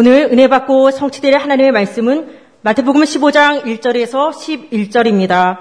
오늘 은혜 받고 성취될 하나님의 말씀은 마태복음 15장 1절에서 11절입니다.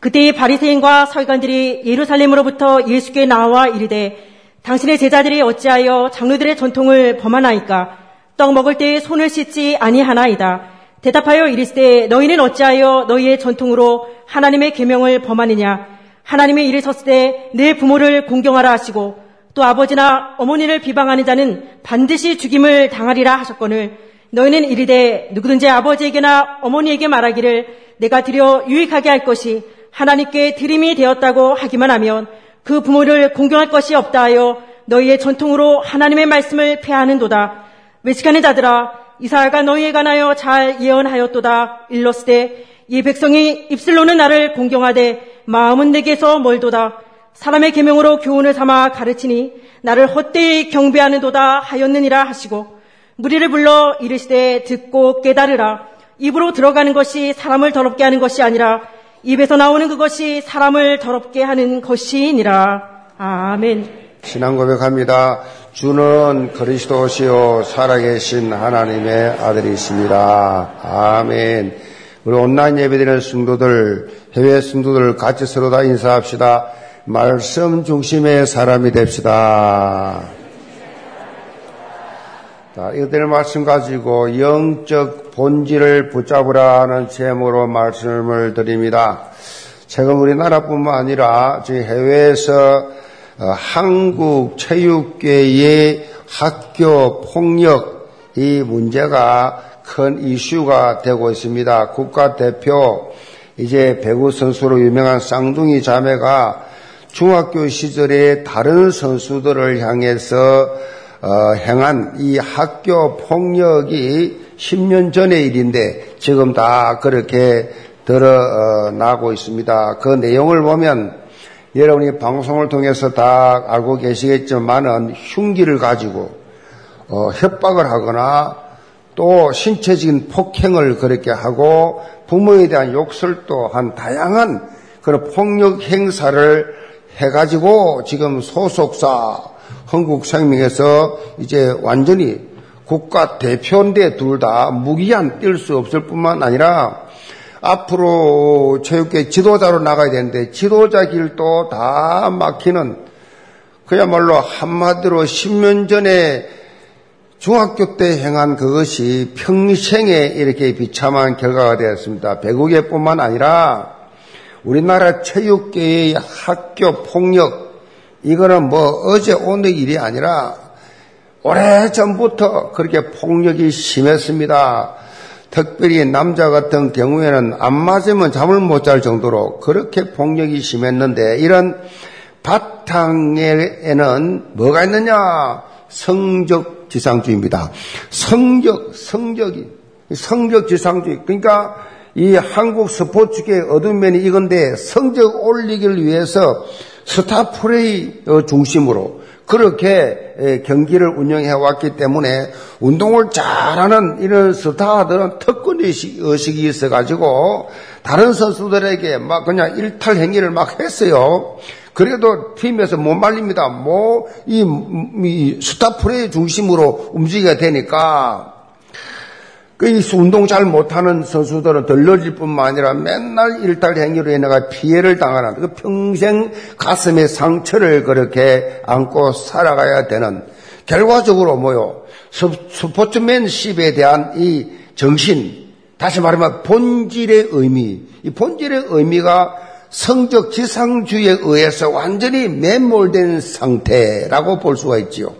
그때 바리새인과 서기관들이 예루살렘으로부터 예수께 나와 이르되 당신의 제자들이 어찌하여 장로들의 전통을 범하나이까 떡 먹을 때 손을 씻지 아니하나이다. 대답하여 이르시되 너희는 어찌하여 너희의 전통으로 하나님의 계명을 범하느냐 하나님의 일을 섰을 때 내 부모를 공경하라 하시고 또 아버지나 어머니를 비방하는 자는 반드시 죽임을 당하리라 하셨거늘 너희는 이르되 누구든지 아버지에게나 어머니에게 말하기를 내가 드려 유익하게 할 것이 하나님께 드림이 되었다고 하기만 하면 그 부모를 공경할 것이 없다 하여 너희의 전통으로 하나님의 말씀을 폐하는도다. 외식하는 자들아 이사야가 너희에 관하여 잘 예언하였도다. 일렀으되 이 백성이 입술로는 나를 공경하되 마음은 내게서 멀도다. 사람의 계명으로 교훈을 삼아 가르치니 나를 헛되이 경배하는도다 하였느니라 하시고 무리를 불러 이르시되 듣고 깨달으라. 입으로 들어가는 것이 사람을 더럽게 하는 것이 아니라 입에서 나오는 그것이 사람을 더럽게 하는 것이니라. 아멘. 신앙 고백합니다. 주는 그리스도시요 살아계신 하나님의 아들이십니다. 아멘. 우리 온라인 예배드리는 성도들, 해외 성도들 같이 서로 다 인사합시다. 말씀 중심의 사람이 됩시다. 자, 이들 말씀 가지고 영적 본질을 붙잡으라는 제목으로 말씀을 드립니다. 최근 우리나라뿐만 아니라 해외에서 어, 한국 체육계의 학교 폭력 이 문제가 큰 이슈가 되고 있습니다. 국가 대표 이제 배구 선수로 유명한 쌍둥이 자매가 중학교 시절에 다른 선수들을 향해서 어, 행한 이 학교 폭력이 10년 전의 일인데 지금 다 그렇게 드러나고 있습니다. 그 내용을 보면 여러분이 방송을 통해서 다 알고 계시겠지만은 흉기를 가지고 어, 협박을 하거나 또 신체적인 폭행을 그렇게 하고 부모에 대한 욕설도 한 다양한 그런 폭력 행사를 해가지고 지금 소속사 한국생명에서 이제 완전히 국가 대표인데 둘 다 무기한 뛸 수 없을 뿐만 아니라 앞으로 체육계 지도자로 나가야 되는데 지도자 길도 다 막히는 그야말로 한마디로 10년 전에 중학교 때 행한 그것이 평생에 이렇게 비참한 결과가 되었습니다. 배구계뿐만 아니라 우리나라 체육계의 학교 폭력 이거는 뭐 어제 오늘 일이 아니라 오래 전부터 그렇게 폭력이 심했습니다. 특별히 남자 같은 경우에는 안 맞으면 잠을 못 잘 정도로 그렇게 폭력이 심했는데 이런 바탕에는 뭐가 있느냐? 성적 지상주의입니다. 성적, 성적이, 성적 지상주의. 그러니까 이 한국 스포츠계의 어두운 면이 이건데 성적 올리기를 위해서 스타 플레이 중심으로 그렇게 경기를 운영해 왔기 때문에 운동을 잘하는 이런 스타들은 특권 의식이 있어 가지고 다른 선수들에게 막 그냥 일탈 행위를 막 했어요. 그래도 팀에서 못 말립니다. 뭐, 이, 이 스타 플레이 중심으로 움직여야 되니까 그 운동 잘 못하는 선수들은 덜러질 뿐만 아니라 맨날 일탈 행위로 인해 피해를 당하는 그 평생 가슴에 상처를 그렇게 안고 살아가야 되는 결과적으로 뭐요 스포츠맨십에 대한 이 정신 다시 말하면 본질의 의미 이 본질의 의미가 성적 지상주의에 의해서 완전히 매몰된 상태라고 볼 수가 있지요.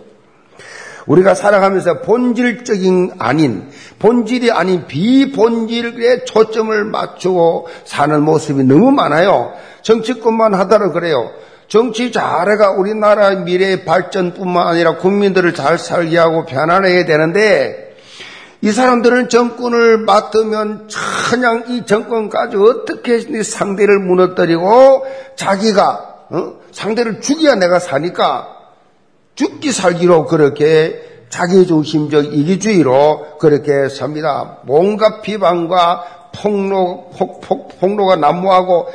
우리가 살아가면서 본질적인 아닌 본질이 아닌 비본질에 초점을 맞추고 사는 모습이 너무 많아요. 정치권만 하더라도 그래요. 정치 잘해가 우리나라 미래의 발전뿐만 아니라 국민들을 잘 살게 하고 편안해야 되는데 이 사람들은 정권을 맡으면 그냥 이 정권 가지고 어떻게 상대를 무너뜨리고 자기가 어? 상대를 죽여야 내가 사니까 죽기 살기로 그렇게 자기중심적 이기주의로 그렇게 삽니다. 뭔가 비방과 폭로, 폭, 폭, 폭로가 난무하고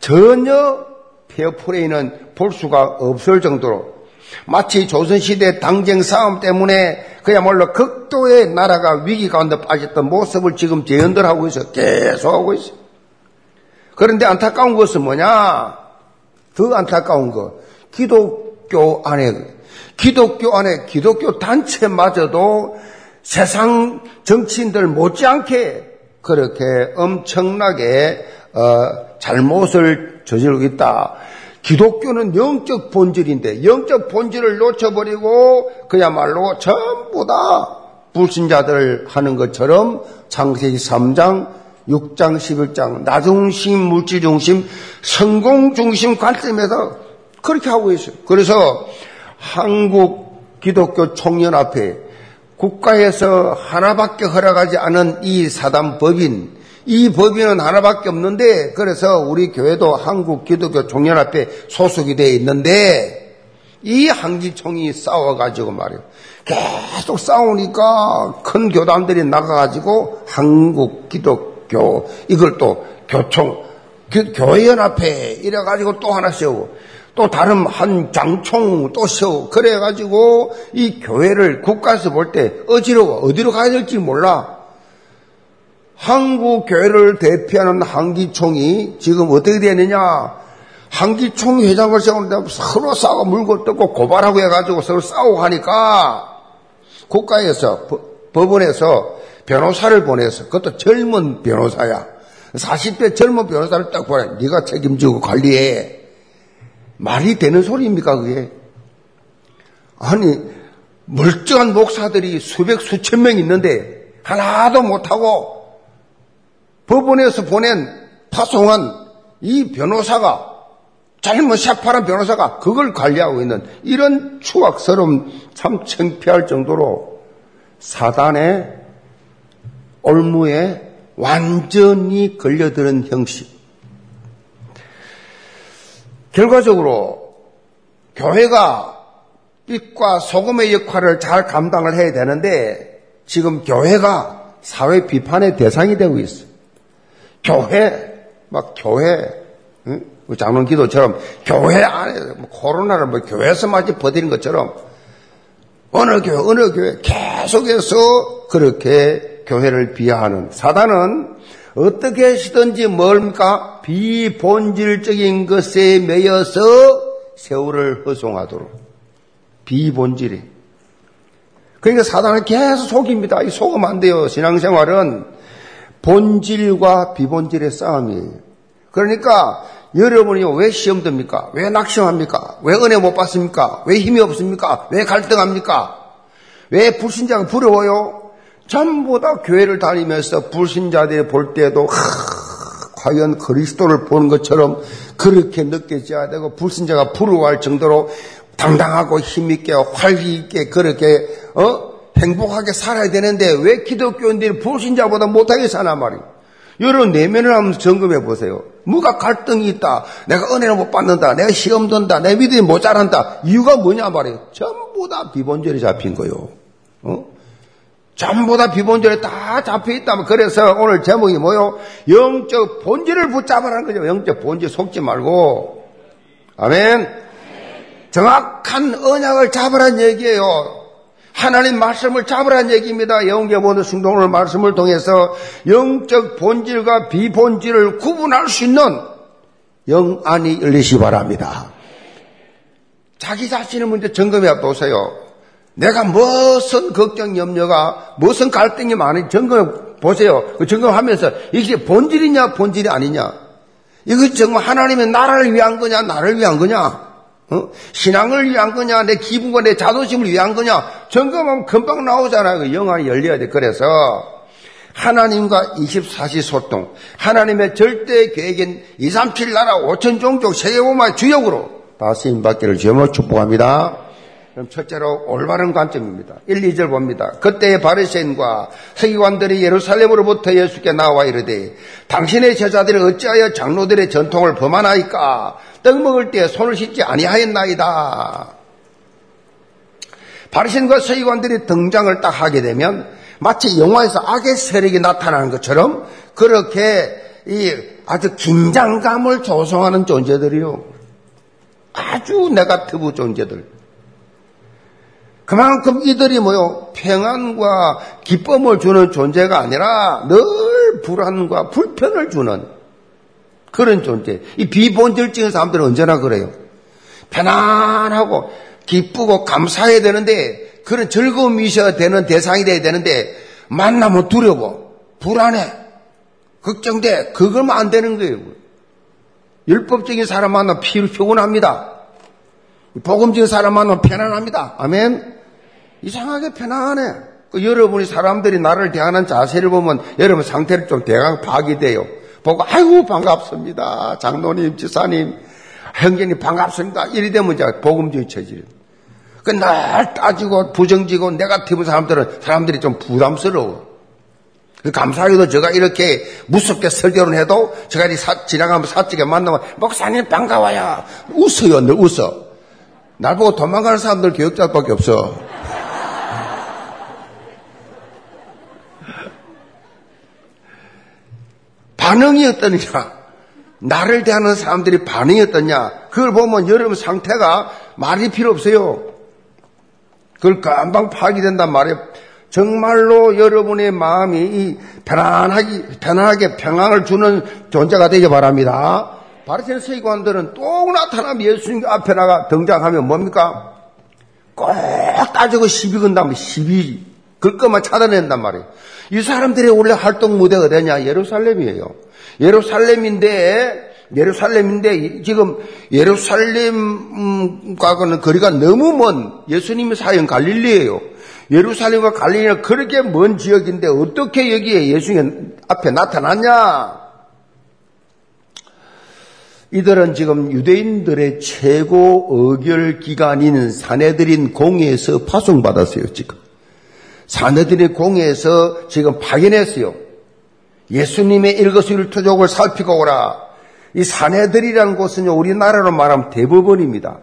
전혀 페어플레이는 볼 수가 없을 정도로 마치 조선시대 당쟁 싸움 때문에 그야말로 극도의 나라가 위기 가운데 빠졌던 모습을 지금 재현들하고 있어. 계속 하고 있어. 그런데 안타까운 것은 뭐냐? 더 안타까운 것. 기독교 안에, 기독교 안에 기독교 단체마저도 세상 정치인들 못지않게 그렇게 엄청나게 어, 잘못을 저지르고 있다. 기독교는 영적 본질인데 영적 본질을 놓쳐버리고 그야말로 전부 다 불신자들 하는 것처럼 창세기 3장, 6장, 11장 나중심, 물질중심, 성공중심 관점에서 그렇게 하고 있어요. 그래서 한국 기독교 총연합회 국가에서 하나밖에 허락하지 않은 이 사단 법인 이 법인은 하나밖에 없는데 그래서 우리 교회도 한국 기독교 총연합회 소속이 되어 있는데 이 한기총이 싸워가지고 말이에요. 계속 싸우니까 큰 교단들이 나가가지고 한국 기독교 이걸 또 교총 교회연합회 이래가지고 또 하나 세우고 또 다른 한 장총 또 세우고 그래가지고 이 교회를 국가에서 볼 때 어디로 어디로 가야 될지 몰라. 한국 교회를 대표하는 한기총이 지금 어떻게 되느냐? 한기총 회장을 세우는데 서로 싸고 물고 뜯고 고발하고 해가지고 서로 싸우고 하니까 국가에서 법원에서 변호사를 보내서 그것도 젊은 변호사야. 40대 젊은 변호사를 딱 보내. 네가 책임지고 관리해. 말이 되는 소리입니까 그게? 아니 멀쩡한 목사들이 수백 수천 명 있는데 하나도 못하고 법원에서 보낸 파송한 이 변호사가 잘못 샤파란 변호사가 그걸 관리하고 있는 이런 추악스러움 참 창피할 정도로 사단의 올무에 완전히 걸려드는 형식. 결과적으로 교회가 빛과 소금의 역할을 잘 감당을 해야 되는데 지금 교회가 사회 비판의 대상이 되고 있어. 교회, 막 교회, 응? 뭐 장로님 기도처럼 교회 안에 뭐 코로나를 뭐 교회에서 마치 버티는 것처럼 어느 교회, 어느 교회 계속해서 그렇게 교회를 비하하는 사단은 어떻게 하시든지 뭡니까? 비본질적인 것에 매여서 세월을 허송하도록. 비본질이. 그러니까 사단은 계속 속입니다. 이 속으면 안 돼요. 신앙생활은 본질과 비본질의 싸움이에요. 그러니까 여러분이 왜 시험 듭니까? 왜 낙심합니까? 왜 은혜 못 받습니까? 왜 힘이 없습니까? 왜 갈등합니까? 왜 불신자가 부러워요? 전부 다 교회를 다니면서 불신자들이 볼 때도 하, 과연 그리스도를 보는 것처럼 그렇게 느껴져야 되고 불신자가 부러워할 정도로 당당하고 힘있게 활기 있게 그렇게 어 행복하게 살아야 되는데 왜 기독교인들이 불신자보다 못하게 사나 말이에요. 여러분 내면을 한번 점검해 보세요. 뭐가 갈등이 있다. 내가 은혜를 못 받는다. 내가 시험 든다. 내 믿음이 모자란다. 이유가 뭐냐 말이에요. 전부 다 비본절이 잡힌 거요. 어? 전부 다 비본질에 다 잡혀 있다면 그래서 오늘 제목이 뭐요? 영적 본질을 붙잡으라는 거죠. 영적 본질 속지 말고. 아멘. 정확한 언약을 잡으라는 얘기예요. 하나님 말씀을 잡으라는 얘기입니다. 영계 모든 승동을 말씀을 통해서 영적 본질과 비본질을 구분할 수 있는 영안이 열리시 바랍니다. 자기 자신을 먼저 점검해 보세요. 내가 무슨 걱정, 염려가, 무슨 갈등이 많은지 점검 보세요. 그 점검하면서 이게 본질이냐, 본질이 아니냐. 이거 정말 하나님의 나라를 위한 거냐, 나를 위한 거냐. 어? 신앙을 위한 거냐, 내 기분과 내 자존심을 위한 거냐. 점검하면 금방 나오잖아요. 그 영안이 열려야 돼. 그래서 하나님과 24시 소통, 하나님의 절대 계획인 237 나라 5천 종족 세계보마 주역으로 다 쓰임받기를 주여 축복합니다. 그럼 첫째로 올바른 관점입니다. 1, 2절 봅니다. 그때의 바리새인과 서기관들이 예루살렘으로부터 예수께 나와 이르되 당신의 제자들이 어찌하여 장로들의 전통을 범하나이까 떡 먹을 때 손을 씻지 아니하였나이다. 바리새인과 서기관들이 등장을 딱 하게 되면 마치 영화에서 악의 세력이 나타나는 것처럼 그렇게 이 아주 긴장감을 조성하는 존재들이요. 아주 네가티브 존재들. 그만큼 이들이 뭐요? 평안과 기쁨을 주는 존재가 아니라 늘 불안과 불편을 주는 그런 존재. 이 비본질적인 사람들은 언제나 그래요. 편안하고 기쁘고 감사해야 되는데 그런 즐거움이 있어야 되는 대상이 돼야 되는데 만나면 두려워. 불안해. 걱정돼. 그걸만 안 되는 거예요. 율법적인 사람 만나면 피곤합니다. 복음적인 사람 만나면 편안합니다. 아멘. 이상하게 편안해. 그 여러분이 사람들이 나를 대하는 자세를 보면 여러분 상태를 좀 대강 파악이 돼요. 보고 아이고 반갑습니다. 장로님, 지사님, 형제님 반갑습니다. 이리 되면 이제 복음주의 체질. 그날 따지고 부정지고 네가티브 사람들은 사람들이 좀 부담스러워. 그 감사하게도 제가 이렇게 무섭게 설교를 해도 제가 이 지나가면 사직에 만나면 목사님 반가워요. 웃어요, 늘 웃어. 날 보고 도망가는 사람들 교육자밖에 없어. 반응이 어떠느냐? 나를 대하는 사람들이 반응이 어떠냐? 그걸 보면 여러분 상태가 말이 필요 없어요. 그걸 금방 파악이 된단 말이에요. 정말로 여러분의 마음이 이 편안하게, 편안하게 평안을 주는 존재가 되기 바랍니다. 바리새인 서기관들은 또 나타나면 예수님 앞에 나가 등장하면 뭡니까? 꼭 따지고 시비 건다면 시비 그 것만 찾아낸단 말이에요. 이 사람들의 원래 활동 무대가 어디냐? 예루살렘이에요. 예루살렘인데 예루살렘인데 지금 예루살렘과는 거리가 너무 먼 예수님의 사형 갈릴리예요. 예루살렘과 갈릴리는 그렇게 먼 지역인데 어떻게 여기에 예수님 앞에 나타났냐? 이들은 지금 유대인들의 최고 의결 기관인 사내들인 공회에서 파송받았어요, 지금. 사내들의 공회에서 지금 파견했어요. 예수님의 일거수일투족을 살피고 오라. 이 사내들이라는 곳은 우리나라로 말하면 대법원입니다.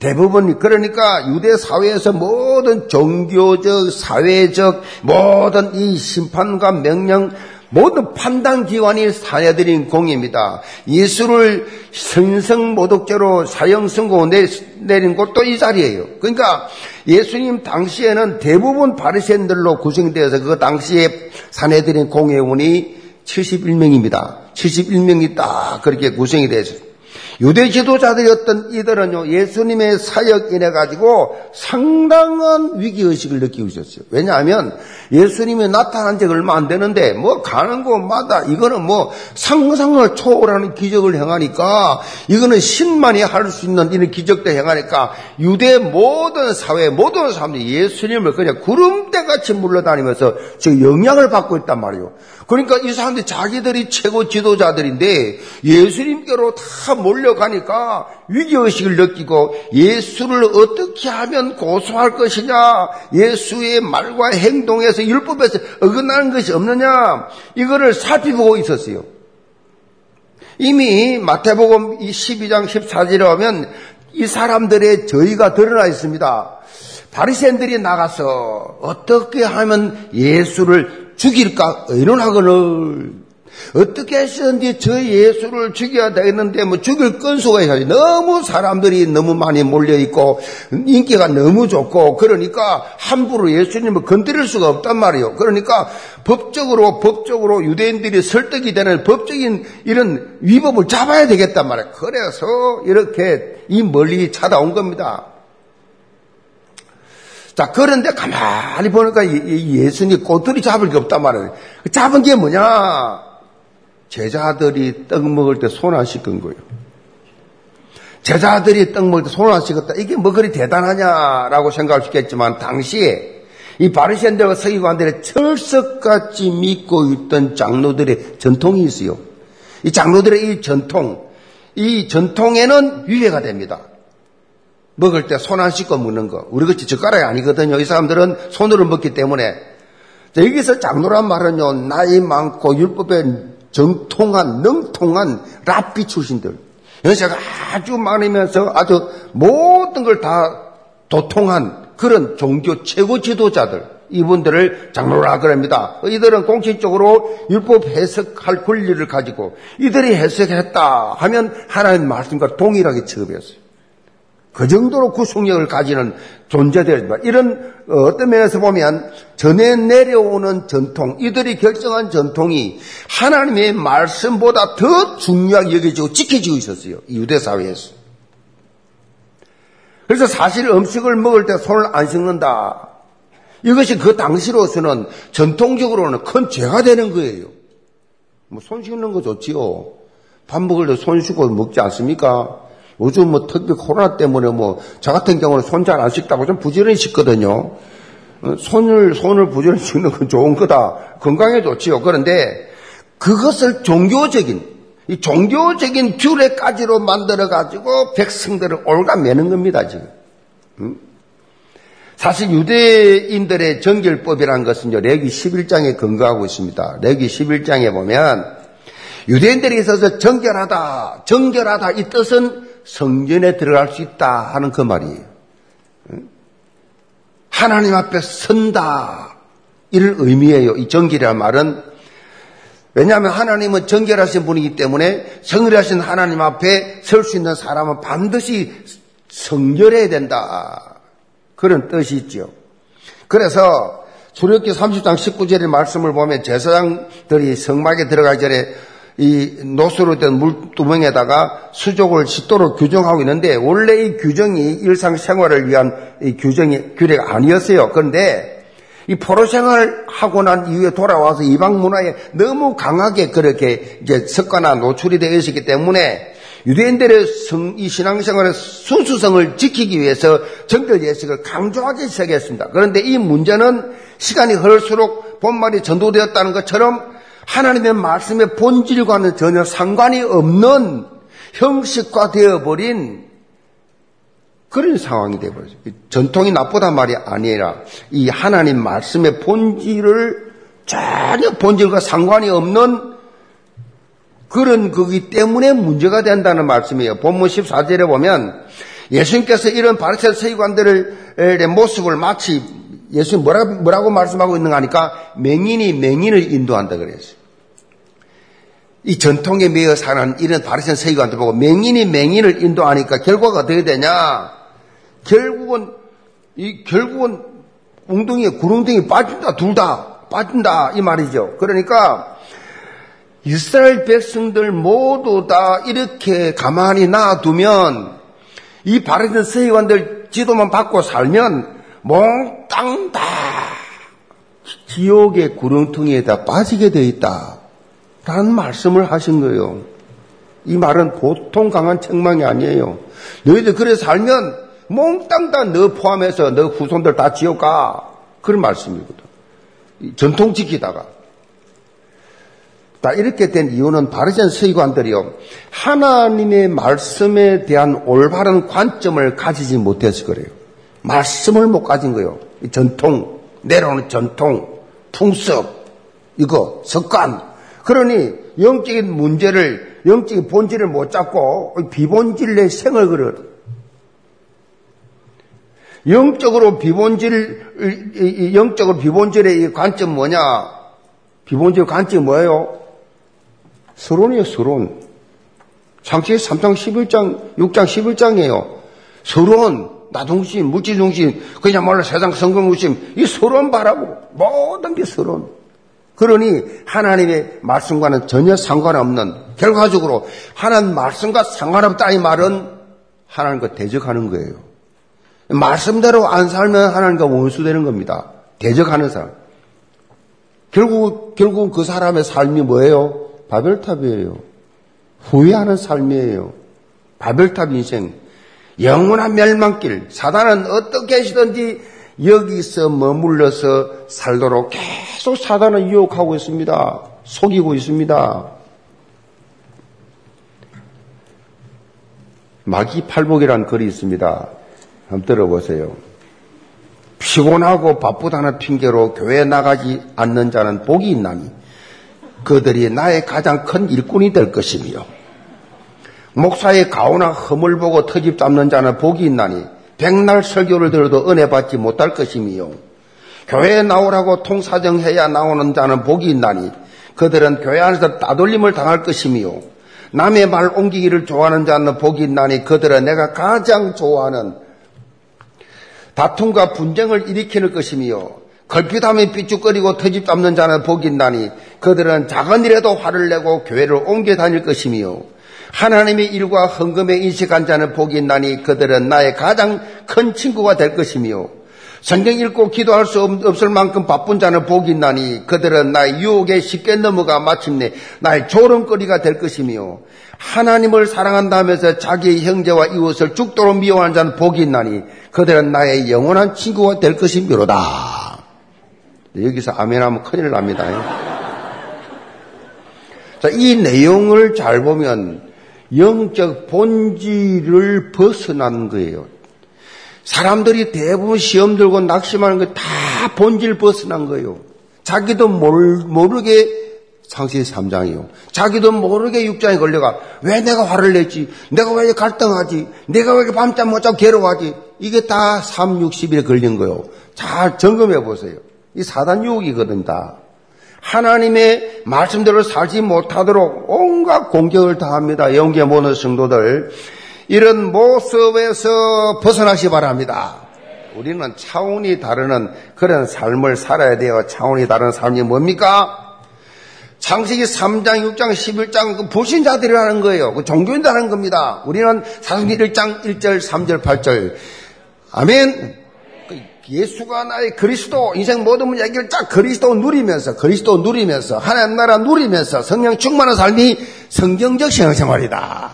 대부분 그러니까 유대 사회에서 모든 종교적, 사회적 모든 이 심판과 명령 모든 판단 기관이 사내들인 공입니다. 예수를 성성모독죄로 사형 선고 내린 곳도 이 자리예요. 그러니까 예수님 당시에는 대부분 바리새인들로 구성되어서 그 당시에 사내들인 공회원이 71명입니다. 71명이 딱 그렇게 구성이 되었어요. 유대 지도자들이었던 이들은요, 예수님의 사역 인해 가지고 상당한 위기의식을 느끼고 있었어요. 왜냐하면 예수님이 나타난 지 얼마 안 되는데, 뭐 가는 곳마다 이거는 뭐 상상을 초월하는 기적을 행하니까, 이거는 신만이 할 수 있는 이런 기적도 행하니까, 유대 모든 사회, 모든 사람들이 예수님을 그냥 구름대같이 물러다니면서 지금 영향을 받고 있단 말이에요. 그러니까 이 사람들이 자기들이 최고 지도자들인데 예수님께로 다 몰려 가니까 위기의식을 느끼고 예수를 어떻게 하면 고소할 것이냐 예수의 말과 행동에서 율법에서 어긋나는 것이 없느냐 이거를 살피보고 있었어요. 이미 마태복음 12장 14절에 오면 이 사람들의 저희가 드러나 있습니다. 바리새인들이 나가서 어떻게 하면 예수를 죽일까 의논하거늘 어떻게 해서든지 저 예수를 죽여야 되겠는데 뭐 죽일 건수가 있어요. 너무 사람들이 너무 많이 몰려 있고 인기가 너무 좋고 그러니까 함부로 예수님을 건드릴 수가 없단 말이에요. 그러니까 법적으로 법적으로 유대인들이 설득이 되는 법적인 이런 위법을 잡아야 되겠단 말이에요. 그래서 이렇게 이 멀리 찾아온 겁니다. 자, 그런데 가만히 보니까 예수님 꼬투리 잡을 게 없단 말이에요. 잡은 게 뭐냐? 제자들이 떡 먹을 때 손 안 씻은 거예요. 제자들이 떡 먹을 때 손 안 씻었다. 이게 뭐 그리 대단하냐라고 생각할 수 있겠지만, 당시에 이 바리새인들과 서기관들의 철석같이 믿고 있던 장로들의 전통이 있어요. 이 장로들의 이 전통, 이 전통에는 유해가 됩니다. 먹을 때 손 안 씻고 먹는 거. 우리 같이 젓가락이 아니거든요. 이 사람들은 손으로 먹기 때문에. 자, 여기서 장로란 말은요, 나이 많고 율법에 정통한, 능통한 랍비 출신들. 연세가 아주 많으면서 아주 모든 걸 다 도통한 그런 종교 최고 지도자들. 이분들을 장로라 그럽니다. 이들은 공식적으로 율법 해석할 권리를 가지고 이들이 해석했다 하면 하나님 말씀과 동일하게 취급했어요. 그 정도로 구속력을 가지는 존재들입니다. 이런 어, 어떤 면에서 보면 전해 내려오는 전통, 이들이 결정한 전통이 하나님의 말씀보다 더 중요하게 여겨지고 지켜지고 있었어요. 유대 사회에서. 그래서 사실 음식을 먹을 때 손을 안 씻는다. 이것이 그 당시로서는 전통적으로는 큰 죄가 되는 거예요. 뭐 손 씻는 거 좋지요. 밥 먹을 때 손 씻고 먹지 않습니까? 요즘 뭐 특히 코로나 때문에 뭐 저 같은 경우는 손 잘 안 씻다고 좀 부지런히 씻거든요. 어, 손을 손을 부지런히 씻는 건 좋은 거다. 건강에 좋지요. 그런데 그것을 종교적인 이 종교적인 규례까지로 만들어 가지고 백성들을 올가매는 겁니다, 지금. 사실 유대인들의 정결법이라는 것은 레기 11장에 근거하고 있습니다. 레기 11장에 보면 유대인들이 있어서 정결하다, 정결하다 이 뜻은 성전에 들어갈 수 있다 하는 그 말이에요. 하나님 앞에 선다. 이를 의미해요. 이 정결이라는 말은 왜냐하면 하나님은 정결하신 분이기 때문에 정결하신 하나님 앞에 설 수 있는 사람은 반드시 성결해야 된다. 그런 뜻이 있죠. 그래서 출애굽기 30장 19절의 말씀을 보면 제사장들이 성막에 들어가기 전에 이 노수로 된 물두멍에다가 수족을 씻도록 규정하고 있는데 원래 이 규정이 일상생활을 위한 이 규정이 규례가 아니었어요. 그런데 이 포로 생활 하고 난 이후에 돌아와서 이방 문화에 너무 강하게 그렇게 이제 습관화 노출이 되어 있었기 때문에 유대인들의 성, 이 신앙생활의 순수성을 지키기 위해서 정결 예식을 강조하기 시작했습니다. 그런데 이 문제는 시간이 흐를수록 본말이 전도되었다는 것처럼 하나님의 말씀의 본질과는 전혀 상관이 없는 형식화 되어버린 그런 상황이 되어버렸어요. 전통이 나쁘단 말이 아니라 이 하나님 말씀의 본질을 전혀 본질과 상관이 없는 그런 거기 때문에 문제가 된다는 말씀이에요. 본문 14절에 보면 예수님께서 이런 바리새 서기관들의 모습을 마치 예수님 뭐라고, 뭐라고 말씀하고 있는가 하니까 맹인이 맹인을 인도한다 그랬어요. 이 전통에 매여 사는 이런 바리새 서기관들 보고 맹인이 맹인을 인도하니까 결과가 어떻게 되냐? 결국은 이 결국은 웅덩이에 구렁덩이 빠진다 둘 다 빠진다 이 말이죠. 그러니까 이스라엘 백성들 모두 다 이렇게 가만히 놔두면 이 바르던 서기관들 지도만 받고 살면 몽땅 다 지옥의 구렁텅이에다 빠지게 돼 있다. 라는 말씀을 하신 거예요. 이 말은 보통 강한 책망이 아니에요. 너희들 그래 살면 몽땅 다 너 포함해서 너 후손들 다 지옥 가. 그런 말씀이거든. 전통 지키다가. 다 이렇게 된 이유는 바르젠 서기관들이요. 하나님의 말씀에 대한 올바른 관점을 가지지 못해서 그래요. 말씀을 못 가진 거예요. 전통, 내려오는 전통, 풍습, 이거, 습관. 그러니 영적인 문제를, 영적인 본질을 못 잡고 비본질의 생을 그려. 영적으로 비본질, 영적으로 비본질의 관점 뭐냐? 비본질 관점이 뭐예요? 서론이에요, 서론. 창세기 3장 11장, 6장 11장이에요. 서론, 나중심, 물질중심, 그냥 말로 세상 성공중심, 이 서론 바라고 모든 게 서론. 그러니 하나님의 말씀과는 전혀 상관없는, 결과적으로 하나님 말씀과 상관없다 이 말은 하나님과 대적하는 거예요. 말씀대로 안 살면 하나님과 원수되는 겁니다. 대적하는 사람. 결국, 결국 그 사람의 삶이 뭐예요? 바벨탑이에요. 후회하는 삶이에요. 바벨탑 인생. 영원한 멸망길. 사단은 어떻게 하시든지 여기서 머물러서 살도록 계속 사단은 유혹하고 있습니다. 속이고 있습니다. 마귀 팔복이라는 글이 있습니다. 한번 들어보세요. 피곤하고 바쁘다는 핑계로 교회 나가지 않는 자는 복이 있나니 그들이 나의 가장 큰 일꾼이 될 것이며 목사의 가오나 허물 보고 터집 잡는 자는 복이 있나니 백날 설교를 들어도 은혜 받지 못할 것이며 교회에 나오라고 통사정해야 나오는 자는 복이 있나니 그들은 교회 안에서 따돌림을 당할 것이며 남의 말 옮기기를 좋아하는 자는 복이 있나니 그들은 내가 가장 좋아하는 다툼과 분쟁을 일으키는 것이며 걸핏하면 삐죽거리고 터집 잡는 자는 복이 있나니 그들은 작은 일에도 화를 내고 교회를 옮겨 다닐 것이며 하나님의 일과 헌금에 인식한 자는 복이 있나니 그들은 나의 가장 큰 친구가 될 것이며 성경 읽고 기도할 수 없을 만큼 바쁜 자는 복이 있나니 그들은 나의 유혹에 쉽게 넘어가 마침내 나의 조롱거리가 될 것이며 하나님을 사랑한다면서 자기의 형제와 이웃을 죽도록 미워하는 자는 복이 있나니 그들은 나의 영원한 친구가 될 것이미로다. 여기서 아멘하면 큰일 납니다. 자, 이 내용을 잘 보면 영적 본질을 벗어난 거예요. 사람들이 대부분 시험 들고 낙심하는 거 다 본질 벗어난 거예요. 자기도 모르, 게 상시 3장이요. 자기도 모르게 6장에 걸려가 왜 내가 화를 냈지? 내가 왜 갈등하지? 내가 왜 밤잠 못 자고 괴로워하지? 이게 다 3, 60일에 걸린 거예요. 잘 점검해 보세요. 이 사단 유혹이거든 다. 하나님의 말씀대로 살지 못하도록 온갖 공격을 다 합니다. 영계 모든 성도들. 이런 모습에서 벗어나시 바랍니다. 우리는 차원이 다르는 그런 삶을 살아야 돼요. 차원이 다른 삶이 뭡니까? 창세기 3장, 6장, 11장 그 불신자들이라는 거예요. 그 종교인들하는 겁니다. 우리는 사도기 1장 1절, 3절, 8절. 아멘. 그 예수가 나의 그리스도 인생 모든 문제를 쫙 그리스도 누리면서 그리스도 누리면서 하나님 나라 누리면서 성령 충만한 삶이 성경적 신앙생활이다.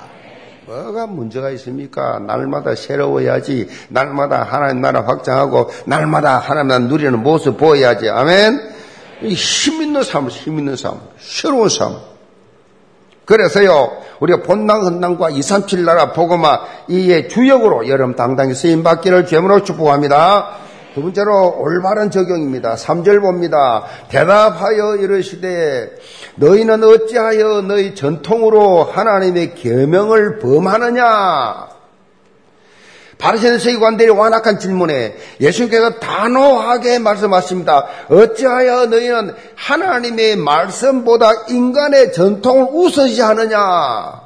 뭐가 문제가 있습니까? 날마다 새로워야지. 날마다 하나님 나라 확장하고 날마다 하나님 나라 누리는 모습 보여야지. 아멘. 힘 있는 삶, 힘 있는 삶, 새로운 삶. 그래서요, 우리가 본당 헌당과 2, 3, 7 나라 보고마 이의 주역으로 여름 당당히 쓰임 받기를 죄물로 축복합니다. 두 번째로 올바른 적용입니다. 3절 봅니다. 대답하여 이르시되 너희는 어찌하여 너희 전통으로 하나님의 계명을 범하느냐? 바리새인 세계관들이 완악한 질문에 예수님께서 단호하게 말씀하십니다. 어찌하여 너희는 하나님의 말씀보다 인간의 전통을 우선시하느냐?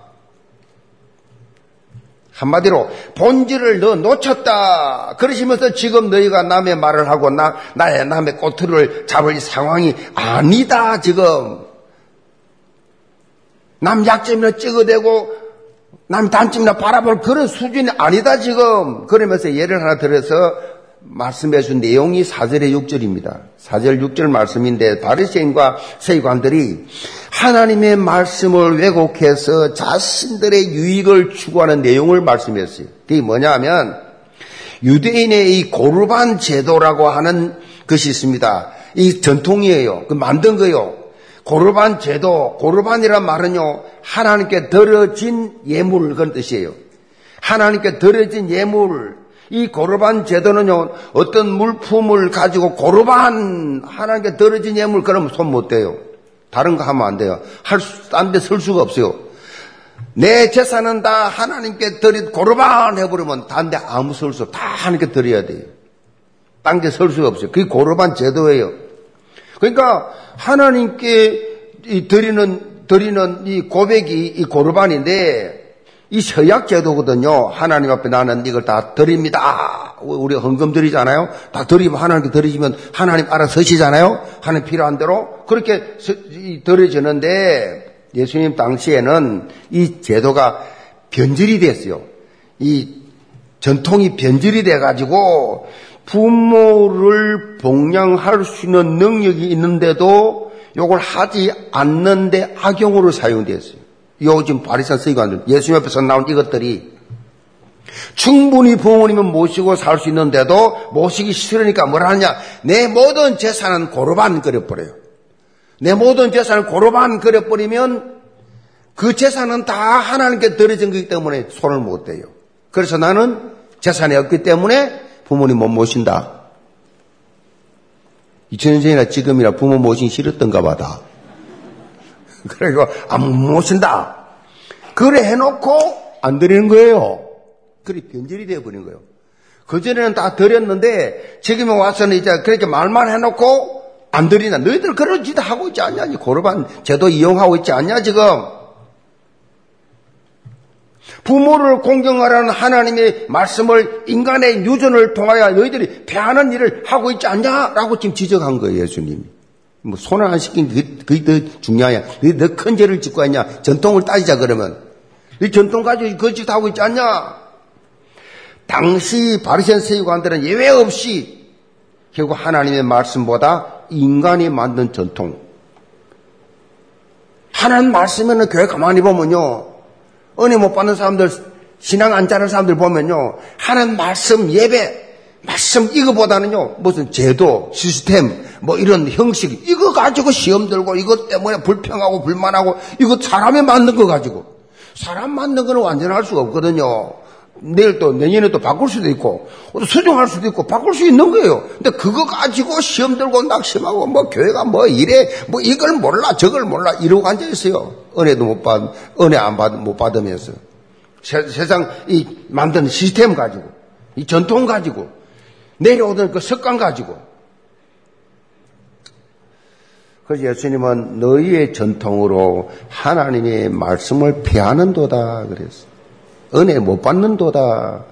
한마디로 본질을 너 놓쳤다. 그러시면서 지금 너희가 남의 말을 하고 나 나의 남의 꼬투리를 잡을 상황이 아니다. 지금 남 약점이나 찍어대고 남 단점이나 바라볼 그런 수준이 아니다. 지금 그러면서 예를 하나 들어서 말씀해 준 내용이 4절의 6절입니다. 4절 6절 말씀인데 바리새인과 세관들이 하나님의 말씀을 왜곡해서 자신들의 유익을 추구하는 내용을 말씀했어요. 그게 뭐냐면 유대인의 이 고르반 제도라고 하는 것이 있습니다. 이 전통이에요. 그 만든 거요. 고르반 제도, 고르반이란 말은요, 하나님께 들어진 예물, 그런 뜻이에요. 하나님께 들어진 예물, 이 고르반 제도는요, 어떤 물품을 가지고 고르반, 하나님께 들어진 예물, 그러면 손 못 대요. 다른 거 하면 안 돼요. 할 수, 딴데설 수가 없어요. 내 재산은 다 하나님께 드린 고르반 해버리면 딴데 아무 설 수, 다 하나님께 드려야 돼요. 딴게설 수가 없어요. 그게 고르반 제도예요. 그러니까 하나님께 드리는, 드리는 이 고백이 이 고르반인데 이 서약 제도거든요. 하나님 앞에 나는 이걸 다 드립니다. 우리 헌금 드리잖아요. 다 드리면 하나님께 드리면 하나님 알아서 시잖아요. 하나님 필요한 대로 그렇게 드려지는데 예수님 당시에는 이 제도가 변질이 됐어요. 이 전통이 변질이 돼가지고 부모를 봉양할 수 있는 능력이 있는데도 이걸 하지 않는데 악용으로 사용됐어요. 요즘 바리사 서기관들 예수님 앞에서 나온 이것들이 충분히 부모님은 모시고 살 수 있는데도 모시기 싫으니까 뭘 하느냐? 내 모든 재산은 고르반 그려버려요. 내 모든 재산을 고르반 그려버리면 그 재산은 다 하나님께 드려진 거기 때문에 손을 못 대요. 그래서 나는 재산이 없기 때문에 부모님 못 모신다. 2000년 전이나 지금이나 부모 모시기 싫었던가 봐다 그리고 안 모신다. 그래 해놓고 안 드리는 거예요. 그리 변질이 되어버린 거예요. 그전에는 다 드렸는데 지금에 와서는 이제 그렇게 말만 해놓고 안 드리나. 너희들 그런 짓 하고 있지 않냐? 고르반 제도 이용하고 있지 않냐, 지금? 부모를 공경하라는 하나님의 말씀을 인간의 유전을 통하여 너희들이 배하는 일을 하고 있지 않냐라고 지금 지적한 거예요, 예수님이. 뭐 손을 안 시킨 그게, 그게 더 중요하냐. 너큰 죄를 짓고 있냐. 전통을 따지자 그러면. 이 전통 가지고 거짓 하고 있지 않냐. 당시 바리새인 세계관들은 예외 없이 결국 하나님의 말씀보다 인간이 만든 전통. 하나님 말씀에는 교회 가만히 보면요. 은혜 못 받는 사람들, 신앙 안 자는 사람들 보면요. 하나님 말씀, 예배, 말씀 이거보다는요. 무슨 제도, 시스템, 뭐 이런 형식, 이거 가지고 시험 들고 이것 때문에 불평하고 불만하고 이거 사람이 만든 거 가지고. 사람 만든 거는 완전 할 수가 없거든요. 내일 또 내년에 또 바꿀 수도 있고 또 수정할 수도 있고 바꿀 수 있는 거예요. 근데 그거 가지고 시험 들고 낙심하고 뭐 교회가 뭐 이래 뭐 이걸 몰라 저걸 몰라 이러고 앉아 있어요. 은혜도 못 받, 은혜 안 받, 못 받으면서 세, 세상 이 만든 시스템 가지고 이 전통 가지고 내려오던 그 습관 가지고 그래서 예수님은 너희의 전통으로 하나님의 말씀을 피하는 도다 그랬어요. 은혜 못 받는 도다.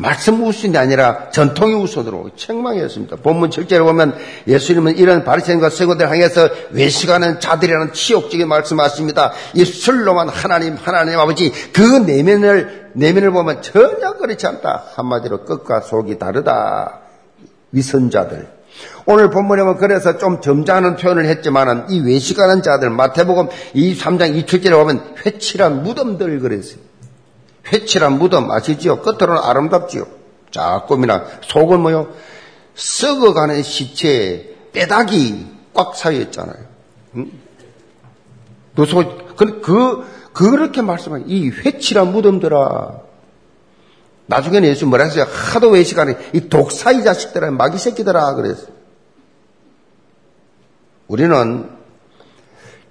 말씀 우선이 아니라 전통이 우선으로 책망했습니다. 본문 7절에 보면 예수님은 이런 바리새인과 세고들 향해서 외식하는 자들이라는 치욕적인 말씀하십니다. 이 술로만 하나님 하나님 아버지 그 내면을 내면을 보면 전혀 그렇지 않다. 한마디로 끝과 속이 다르다. 위선자들. 오늘 본문에 는 그래서 좀 점잖은 표현을 했지만은 이 외식하는 자들 마태복음 23장 27절에 보면 회칠한 무덤들 그랬어요. 회칠한 무덤 아시지요? 겉으로는 아름답지요. 자꾸이나 속은 뭐요? 썩어가는 시체에 뼈다귀 꽉 차여있잖아요. 응? 그, 그, 그, 그렇게 말씀하니, 이 회칠한 무덤들아. 나중에는 예수 뭐라 했어요? 하도 외식하는 이 독사이 자식들아, 마귀 새끼들아. 그랬어요. 우리는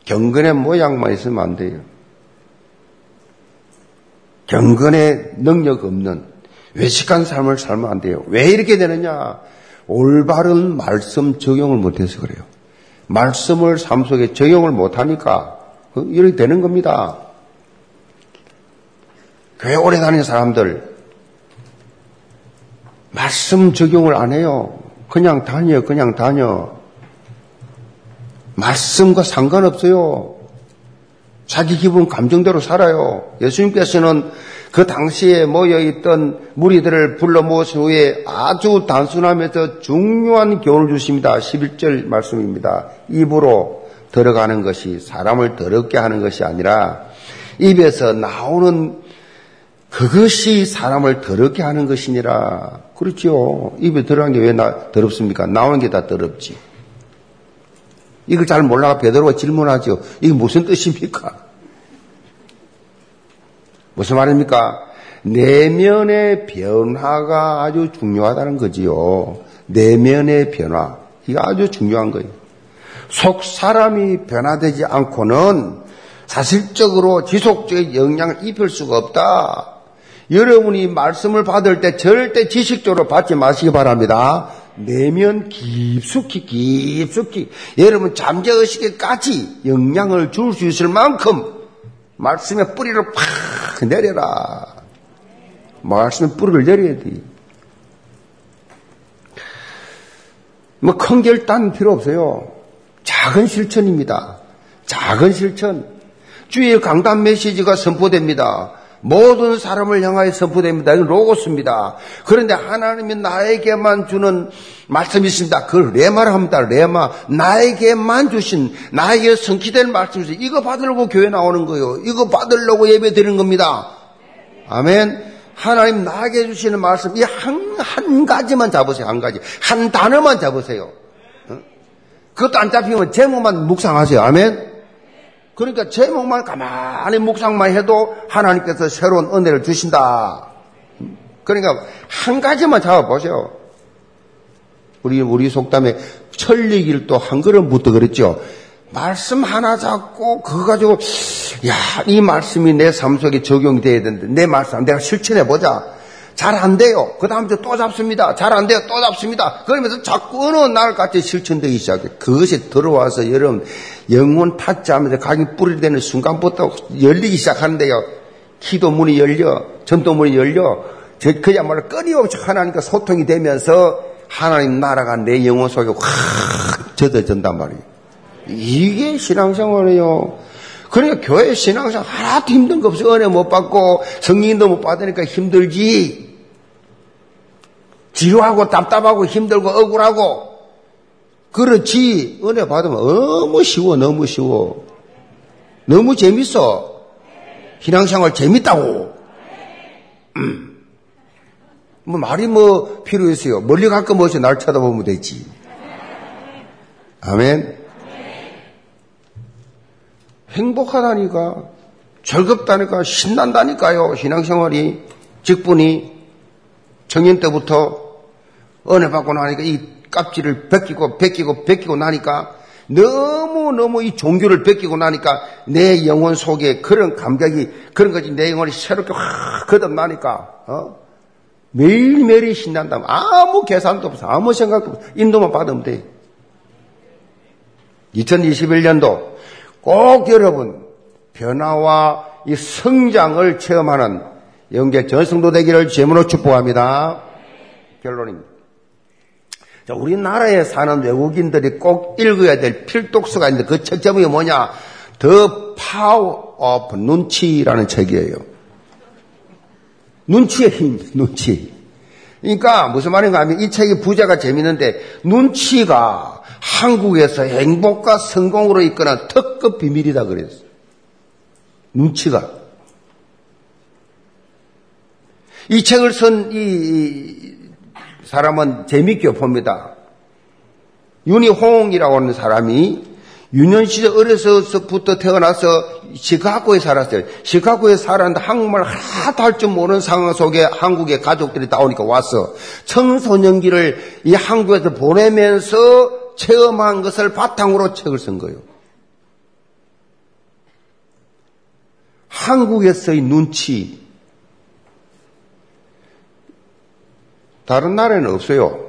경건의 모양만 있으면 안 돼요. 경건의 능력 없는 외식한 삶을 살면 안 돼요. 왜 이렇게 되느냐? 올바른 말씀 적용을 못해서 그래요. 말씀을 삶 속에 적용을 못하니까 이렇게 되는 겁니다. 교회 오래 다니는 사람들 말씀 적용을 안 해요. 그냥 다녀, 그냥 다녀. 말씀과 상관없어요. 자기 기분 감정대로 살아요. 예수님께서는 그 당시에 모여있던 무리들을 불러 모신 후에 아주 단순하면서 중요한 교훈을 주십니다. 11절 말씀입니다. 입으로 들어가는 것이 사람을 더럽게 하는 것이 아니라 입에서 나오는 그것이 사람을 더럽게 하는 것이니라. 그렇죠. 입에 들어간 게 왜 더럽습니까? 나오는 게 다 더럽지. 이걸 잘 몰라가 베드로가 질문하죠. 이게 무슨 뜻입니까? 무슨 말입니까? 내면의 변화가 아주 중요하다는 거지요. 내면의 변화. 이거 아주 중요한 거예요. 속 사람이 변화되지 않고는 사실적으로 지속적인 영향을 입힐 수가 없다. 여러분이 말씀을 받을 때 절대 지식적으로 받지 마시기 바랍니다. 내면 깊숙이 깊숙이 여러분 잠재의식에까지 영향을 줄 수 있을 만큼 말씀의 뿌리를 팍 내려라. 말씀의 뿌리를 내려야 돼. 뭐 큰 결단 필요 없어요. 작은 실천입니다. 작은 실천. 주의 강단 메시지가 선포됩니다. 모든 사람을 향하여 선포됩니다. 이건 로고스입니다. 그런데 하나님이 나에게만 주는 말씀이 있습니다. 그걸 레마를 합니다. 레마. 나에게만 주신, 나에게 성취된 말씀이 이거 받으려고 교회 나오는 거예요. 이거 받으려고 예배 드리는 겁니다. 아멘. 하나님 나에게 주시는 말씀, 이 한, 한 가지만 잡으세요. 한 가지. 한 단어만 잡으세요. 어? 그것도 안 잡히면 제목만 묵상하세요. 아멘. 그러니까 제목만 가만히 묵상만 해도 하나님께서 새로운 은혜를 주신다. 그러니까 한 가지만 잡아보세요. 우리, 우리 속담에 천리길 또한 걸음부터 그랬죠. 말씀 하나 잡고 그거 가지고 야, 이 말씀이 내 삶 속에 적용이 돼야 되는데 내 말씀 내가 실천해 보자. 잘 안 돼요. 그 다음 주에 또 잡습니다. 잘 안 돼요. 또 잡습니다. 그러면서 자꾸 어느 날같이 실천되기 시작해. 그것이 들어와서 여러분 영혼 타짜하면서 가기 뿌리되는 순간부터 열리기 시작하는데요. 기도 문이 열려, 전도 문이 열려, 그야말로 끊임없이 하나님과 소통이 되면서 하나님 나라가 내 영혼 속에 확 젖어진단 말이에요. 이게 신앙생활이에요. 그러니까 교회 신앙생활 하나도 힘든 거 없어. 은혜 못 받고 성인도 못 받으니까 힘들지. 지루하고 답답하고 힘들고 억울하고 그렇지. 은혜 받으면 너무 쉬워, 너무 쉬워. 너무 재밌어. 신앙생활 재밌다고. 음. 뭐 말이 뭐 필요했어요. 멀리 갈 거 뭐지 날 쳐다보면 되지. 아멘. 행복하다니까, 즐겁다니까, 신난다니까요. 신앙생활이, 직분이 청년 때부터 은혜 받고 나니까 이 깝지를 벗기고 벗기고 벗기고 나니까 너무너무 이 종교를 벗기고 나니까 내 영혼 속에 그런 감각이 그런 것이 내 영혼이 새롭게 확 거듭나니까 어? 매일매일이 신난다. 아무 계산도 없어. 아무 생각도 없어. 인도만 받으면 돼. 2021년도 꼭 여러분 변화와 이 성장을 체험하는 영계 전 성도 되기를 제문으로 축복합니다. 결론입니다. 자, 우리나라에 사는 외국인들이 꼭 읽어야 될 필독서가 있는데 그책 제목이 뭐냐? The Power of 눈치라는 책이에요. 눈치의 힘, 눈치. 그러니까 무슨 말인가 하면 이 책이 부제가 재밌는데 눈치가 한국에서 행복과 성공으로 이끄는 특급 비밀이다 그랬어요. 눈치가. 이 책을 쓴 이 사람은 재밌게 봅니다. 윤희홍이라고 하는 사람이 유년 시절 어려서부터 태어나서 시카고에 살았어요. 시카고에 살았는데 한국말 하나도 할 줄 모르는 상황 속에 한국의 가족들이 나오니까 왔어. 청소년기를 이 한국에서 보내면서 체험한 것을 바탕으로 책을 쓴 거예요. 한국에서의 눈치, 다른 나라에는 없어요.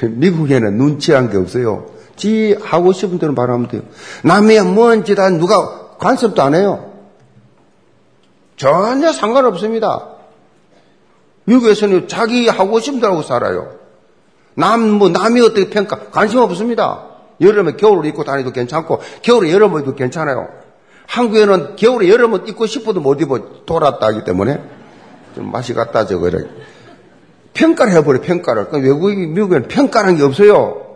미국에는 눈치한 게 없어요. 지 하고 싶은 대로 말하면 돼요. 남이야 뭔지 다 누가 관섭도 안 해요. 전혀 상관없습니다. 미국에서는 자기 하고 싶은 대로 살아요. 남, 뭐, 남이 어떻게 평가, 관심 없습니다. 여름에 겨울을 입고 다니도 괜찮고, 겨울에 여름을 입도 괜찮아요. 한국에는 겨울에 여름을 입고 싶어도 못 입어 돌았다 하기 때문에, 좀 맛이 갔다 저거래. 평가를 해버려, 평가를. 그러니까 외국인, 미국에는 평가라는 게 없어요.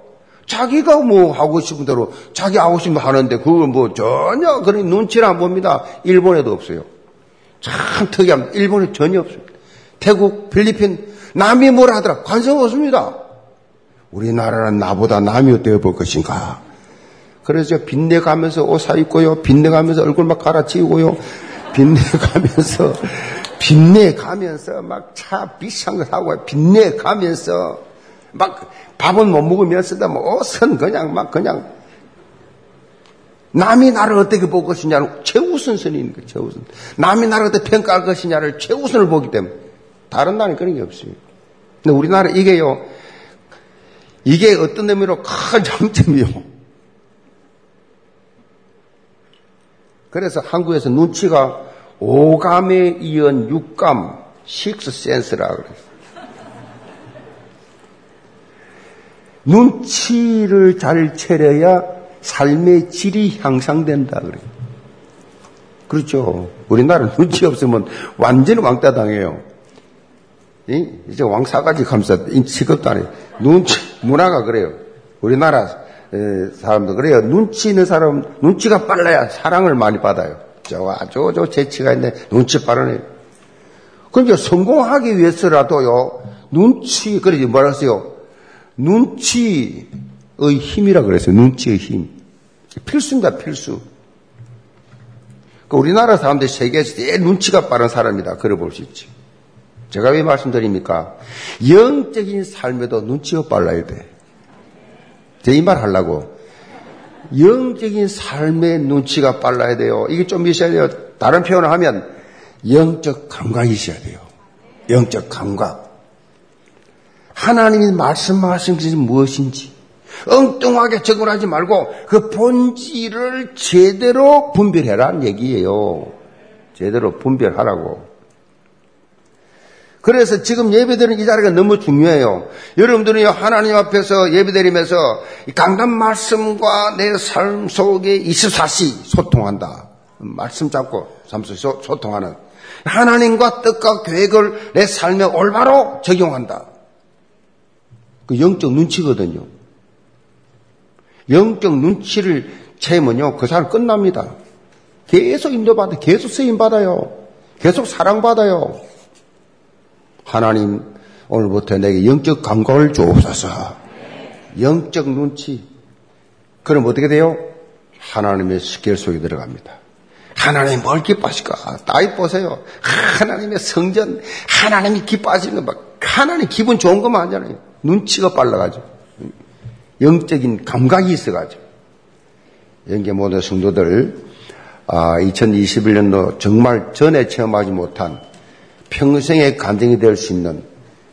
자기가 뭐 하고 싶은 대로 자기 하고 싶은 거 하는데 그걸 뭐 전혀 그런 눈치를 안 봅니다. 일본에도 없어요. 참 특이합니다. 일본에 전혀 없습니다. 태국, 필리핀, 남이 뭐라 하더라. 관심 없습니다. 우리나라는 나보다 남이 어떻게 볼 것인가. 그래서 빚내가면서 옷 사입고요. 빚내가면서 얼굴 막 갈아치우고요. 빚내가면서 빚내 가면서 막 차 비싼 걸 하고 빚내 가면서 막 밥은 못 먹으면서도 뭐 옷은 그냥 막 그냥 남이 나를 어떻게 볼 것이냐는 최우선선인 거예요. 최우선. 남이 나를 어떻게 평가할 것이냐를 최우선을 보기 때문에 다른 나라는 그런 게 없어요. 근데 우리나라 이게요. 이게 어떤 의미로 큰 장점이요. 그래서 한국에서 눈치가 오감에 이은 육감, 식스 센스라 그래요. 눈치를 잘 차려야 삶의 질이 향상된다 그래요. 그렇죠. 우리나라 눈치 없으면 완전히 왕따 당해요. 이제 왕사까지 감싸 안 해요. 눈치 문화가 그래요. 우리나라 사람도 그래요. 눈치 있는 사람 눈치가 빨라야 사랑을 많이 받아요. 저와 저, 저 재치가 있네. 눈치 빠르네. 그러니까 성공하기 위해서라도요, 눈치, 그러지 뭐라 했어요? 눈치의 힘이라 그랬어요. 눈치의 힘. 필수입니다, 필수. 그러니까 우리나라 사람들 세계에서 제일 눈치가 빠른 사람이다. 그래 볼 수 있지. 제가 왜 말씀드립니까? 영적인 삶에도 눈치가 빨라야 돼. 제 이 말 하려고. 영적인 삶의 눈치가 빨라야 돼요. 이게 좀 있어야 돼요. 다른 표현을 하면 영적 감각이 있어야 돼요. 영적 감각. 하나님이 말씀하신 것이 무엇인지 엉뚱하게 적응하지 말고 그 본질을 제대로 분별해라는 얘기예요. 제대로 분별하라고. 그래서 지금 예배드리는 이 자리가 너무 중요해요. 여러분들이 하나님 앞에서 예배드리면서 강단 말씀과 내 삶 속에 24시 소통한다. 말씀 잡고 삶 속에 소통하는 하나님과 뜻과 계획을 내 삶에 올바로 적용한다. 그 영적 눈치거든요. 영적 눈치를 채면요, 그 사람 끝납니다. 계속 인도받아, 계속 쓰임받아요. 계속 사랑받아요. 하나님, 오늘부터 내게 영적 감각을 주옵소서. 영적 눈치. 그럼 어떻게 돼요? 하나님의 스케일 속에 들어갑니다. 하나님 뭘 기뻐하실까? 따위 보세요. 하나님의 성전, 하나님이 기뻐하시는 거 막, 하나님 기분 좋은 것만 아니잖아요. 눈치가 빨라가지고. 영적인 감각이 있어가지고. 영계 모든 성도들, 아, 2021년도 정말 전에 체험하지 못한 평생의 감정이 될 수 있는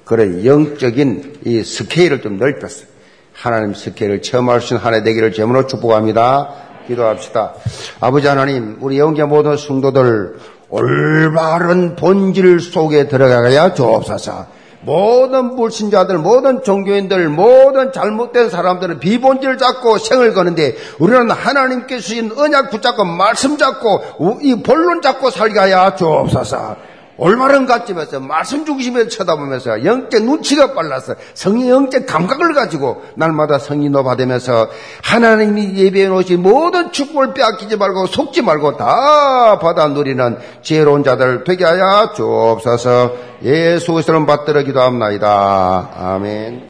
그런 영적인 이 스케일을 좀 넓혔어요. 하나님 스케일을 체험할 수 있는 한해 되기를 제문으로 축복합니다. 기도합시다. 아버지 하나님, 우리 영계 모든 성도들 올바른 본질 속에 들어가야 주옵소서. 모든 불신자들, 모든 종교인들, 모든 잘못된 사람들은 비본질을 잡고 생을 거는데 우리는 하나님께 주신 언약 붙잡고 말씀 잡고 이 본론 잡고 살가야 주옵소서. 올바른 관점에서 말씀 중심에 쳐다보면서 영적 눈치가 빨라서 성의 영적 감각을 가지고 날마다 성의 노받으면서 하나님이 예배해 놓으신 모든 축복을 빼앗기지 말고 속지 말고 다 받아 누리는 지혜로운 자들 되게 하여 주옵소서 예수 그리스도는 받들어 기도합나이다. 아멘.